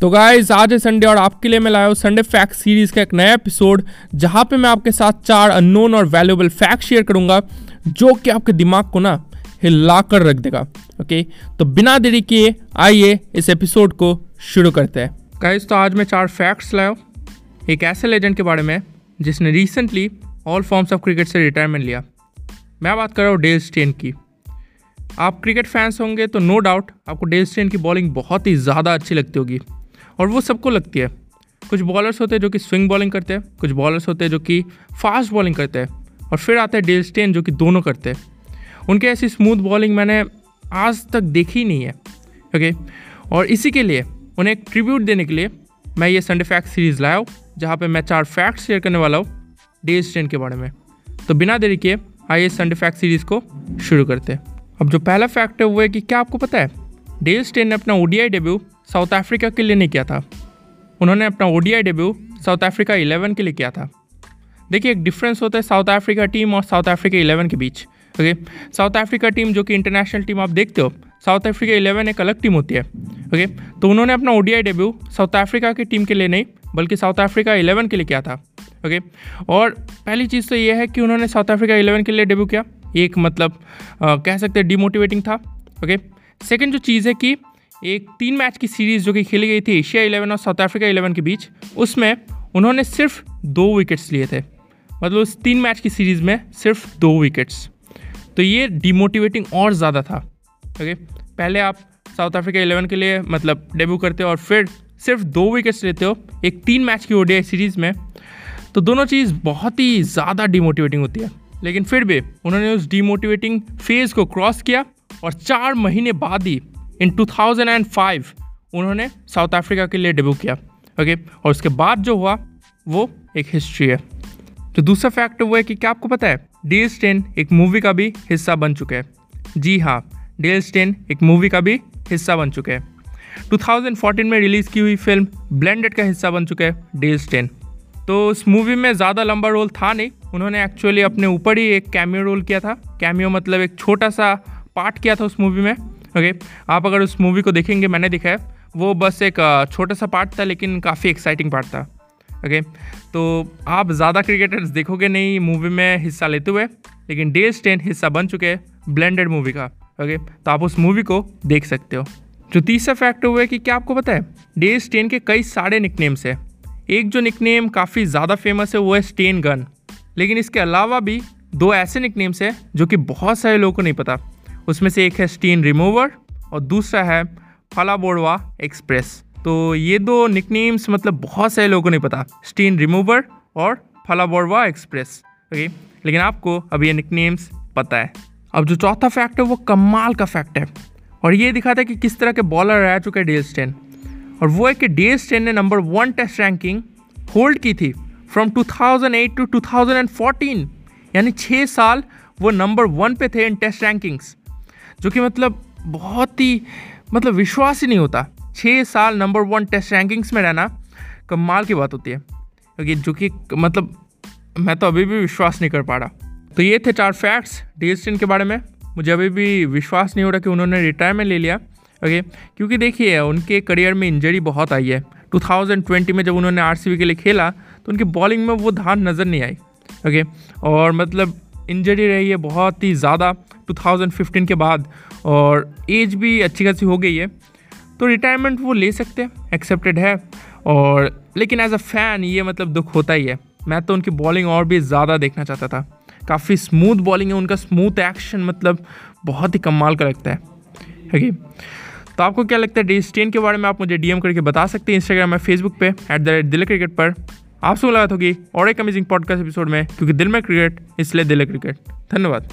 तो गाइज़ आज है संडे और आपके लिए मैं लाया हूँ संडे फैक्ट सीरीज़ का एक नया एपिसोड जहाँ पे मैं आपके साथ चार अननोन और वैल्यूएबल फैक्ट शेयर करूँगा, जो कि आपके दिमाग को ना हिला कर रख देगा ओके तो बिना देरी किए, आइए इस एपिसोड को शुरू करते हैं। गाइज़ तो आज मैं चार फैक्ट्स लाया एक ऐसे लेजेंड के बारे में, जिसने recently all forms of cricket से रिटायरमेंट लिया। मैं बात कर रहा हूँ डेल स्टेन की। आप क्रिकेट फैंस होंगे तो नो डाउट आपको डेल स्टेन की बॉलिंग बहुत ही ज़्यादा अच्छी लगती होगी। और वो सबको लगती है। कुछ बॉलर्स होते हैं जो कि स्विंग बॉलिंग करते हैं, कुछ बॉलर्स होते हैं जो कि फास्ट बॉलिंग करते हैं और फिर आता है डेल स्टेन जो कि दोनों करते हैं। उनके ऐसी स्मूथ बॉलिंग मैंने आज तक देखी नहीं है ओके और इसी के लिए, उन्हें एक ट्रिब्यूट देने के लिए मैं ये संडे फैक्ट सीरीज़ लाया हूँ, जहाँ पर मैं चार फैक्ट शेयर करने वाला हूँ डेल स्टेन के बारे में। तो बिना देरी किए, आइए संडे फैक्ट सीरीज़ को शुरू करते हैं। अब जो पहला फैक्ट है, वो है कि क्या आपको पता है? डेल स्टेन ने अपना ओडीआई डेब्यू साउथ अफ्रीका के लिए नहीं किया था। उन्होंने अपना ओडीआई डेब्यू साउथ अफ्रीका 11 के लिए किया था। देखिए एक डिफरेंस होता है साउथ अफ्रीका टीम और साउथ अफ्रीका 11 के बीच ओके साउथ अफ्रीका टीम जो कि इंटरनेशनल टीम आप देखते हो साउथ अफ्रीका 11 एक अलग टीम होती है ओके तो उन्होंने अपना ओडीआई डेब्यू साउथ अफ्रीका की टीम के लिए नहीं बल्कि साउथ अफ्रीका 11 के लिए किया था ओके और पहली चीज़ तो ये है कि उन्होंने साउथ अफ्रीका 11 के लिए डेब्यू किया। एक मतलब आ, कह सकते हैं डिमोटिवेटिंग था ओके सेकेंड जो चीज़ है कि एक तीन मैच की सीरीज़ जो कि खेली गई थी एशिया इलेवन और साउथ अफ्रीका इलेवन के बीच, उसमें उन्होंने सिर्फ़ दो विकेट्स लिए थे। मतलब उस तीन मैच की सीरीज़ में सिर्फ़ दो विकेट्स तो ये डिमोटिवेटिंग और ज़्यादा था। ओके पहले आप साउथ अफ्रीका इलेवन के लिए मतलब डेब्यू करते हो और फिर सिर्फ़ दो विकेट्स लेते हो एक तीन मैच की ओडीआई सीरीज़ में तो दोनों चीज़ बहुत ही ज़्यादा डिमोटिवेटिंग होती है। लेकिन फिर भी उन्होंने उस डिमोटिवेटिंग फ़ेज़ को क्रॉस किया और चार महीने बाद ही इन 2005 उन्होंने साउथ अफ्रीका के लिए डेब्यू किया ओके और उसके बाद जो हुआ, वो एक हिस्ट्री है। तो दूसरा फैक्ट वो है कि क्या आपको पता है? डेल स्टेन एक मूवी का भी हिस्सा बन चुके हैं। जी हाँ डेल स्टेन एक मूवी का भी हिस्सा बन चुके हैं। 2014 में रिलीज़ की हुई फ़िल्म ब्लेंडेड का हिस्सा बन चुका है डेल स्टेन तो उस मूवी में ज़्यादा लंबा रोल था नहीं, उन्होंने एक्चुअली अपने ऊपर ही एक कैमियो रोल किया था। कैमियो मतलब एक छोटा सा पार्ट किया था उस मूवी में ओके आप अगर उस मूवी को देखेंगे, मैंने देखा है, वो बस एक छोटा सा पार्ट था, लेकिन काफ़ी एक्साइटिंग पार्ट था ओके तो आप ज़्यादा क्रिकेटर्स देखोगे नहीं, मूवी में हिस्सा लेते हुए, लेकिन डे स्टेन हिस्सा बन चुके हैं ब्लेंडेड मूवी का ओके तो आप उस मूवी को देख सकते हो। जो तीसरा फैक्ट हुआ है कि क्या आपको पता है डे स्टेन के कई सारे निकनेम्स है। एक जो निकनेम काफ़ी ज़्यादा फ़ेमस है, वो है स्टेन गन लेकिन इसके अलावा भी दो ऐसे निकनेम्स है, जो कि बहुत सारे लोगों को नहीं पता। उसमें से एक है स्टीन रिमूवर और दूसरा है फलाबोड़वा एक्सप्रेस। तो ये दो निकनेम्स मतलब बहुत सारे लोगों नहीं पता, स्टीन रिमूवर और फलाबोड़वा एक्सप्रेस। ओके लेकिन आपको अब ये निकनेम्स पता है। अब जो चौथा फैक्ट है, वो कमाल का फैक्ट है। और ये दिखाता है कि किस तरह के बॉलर रह चुके हैं डेल स्टेन और वो है कि डेल स्टेन ने number one test ranking hold की थी फ्रॉम 2008 टू 2014 यानी छः साल वो नंबर वन पे थे इन टेस्ट रैंकिंग्स जो कि मतलब बहुत ही मतलब विश्वास ही नहीं होता। छः साल नंबर वन टेस्ट रैंकिंग्स में रहना कमाल की बात होती है। क्योंकि जो कि मतलब मैं तो अभी भी विश्वास नहीं कर पा रहा। तो ये थे चार फैक्ट्स डेस्टिन के बारे में। मुझे अभी भी विश्वास नहीं हो रहा कि उन्होंने रिटायरमेंट ले लिया। ओके क्योंकि देखिए, उनके करियर में इंजरी बहुत आई है। 2020 में जब उन्होंने आरसीबी के लिए खेला तो उनकी बॉलिंग में वो धान नज़र नहीं आई। ओके और मतलब इंजरी रही है, बहुत ही ज़्यादा 2015 के बाद। और एज भी अच्छी खासी हो गई है। तो रिटायरमेंट वो ले सकते हैं एक्सेप्टेड है। और लेकिन एज अ फ़ैन ये मतलब दुख होता ही है। मैं तो उनकी बॉलिंग और भी ज़्यादा देखना चाहता था। काफ़ी स्मूथ बॉलिंग है, उनका स्मूथ एक्शन मतलब बहुत ही कमाल का लगता है। ओके तो आपको क्या लगता है डी स्टेन के बारे में आप मुझे डीएम करके बता सकते हैं इंस्टाग्राम में फेसबुक पे at the rate Dil cricket पर। आपसे मुलाकात होगी और एक अमेजिंग पॉडकास्ट एपिसोड में, क्योंकि दिल में क्रिकेट इसलिए दिल है क्रिकेट धन्यवाद।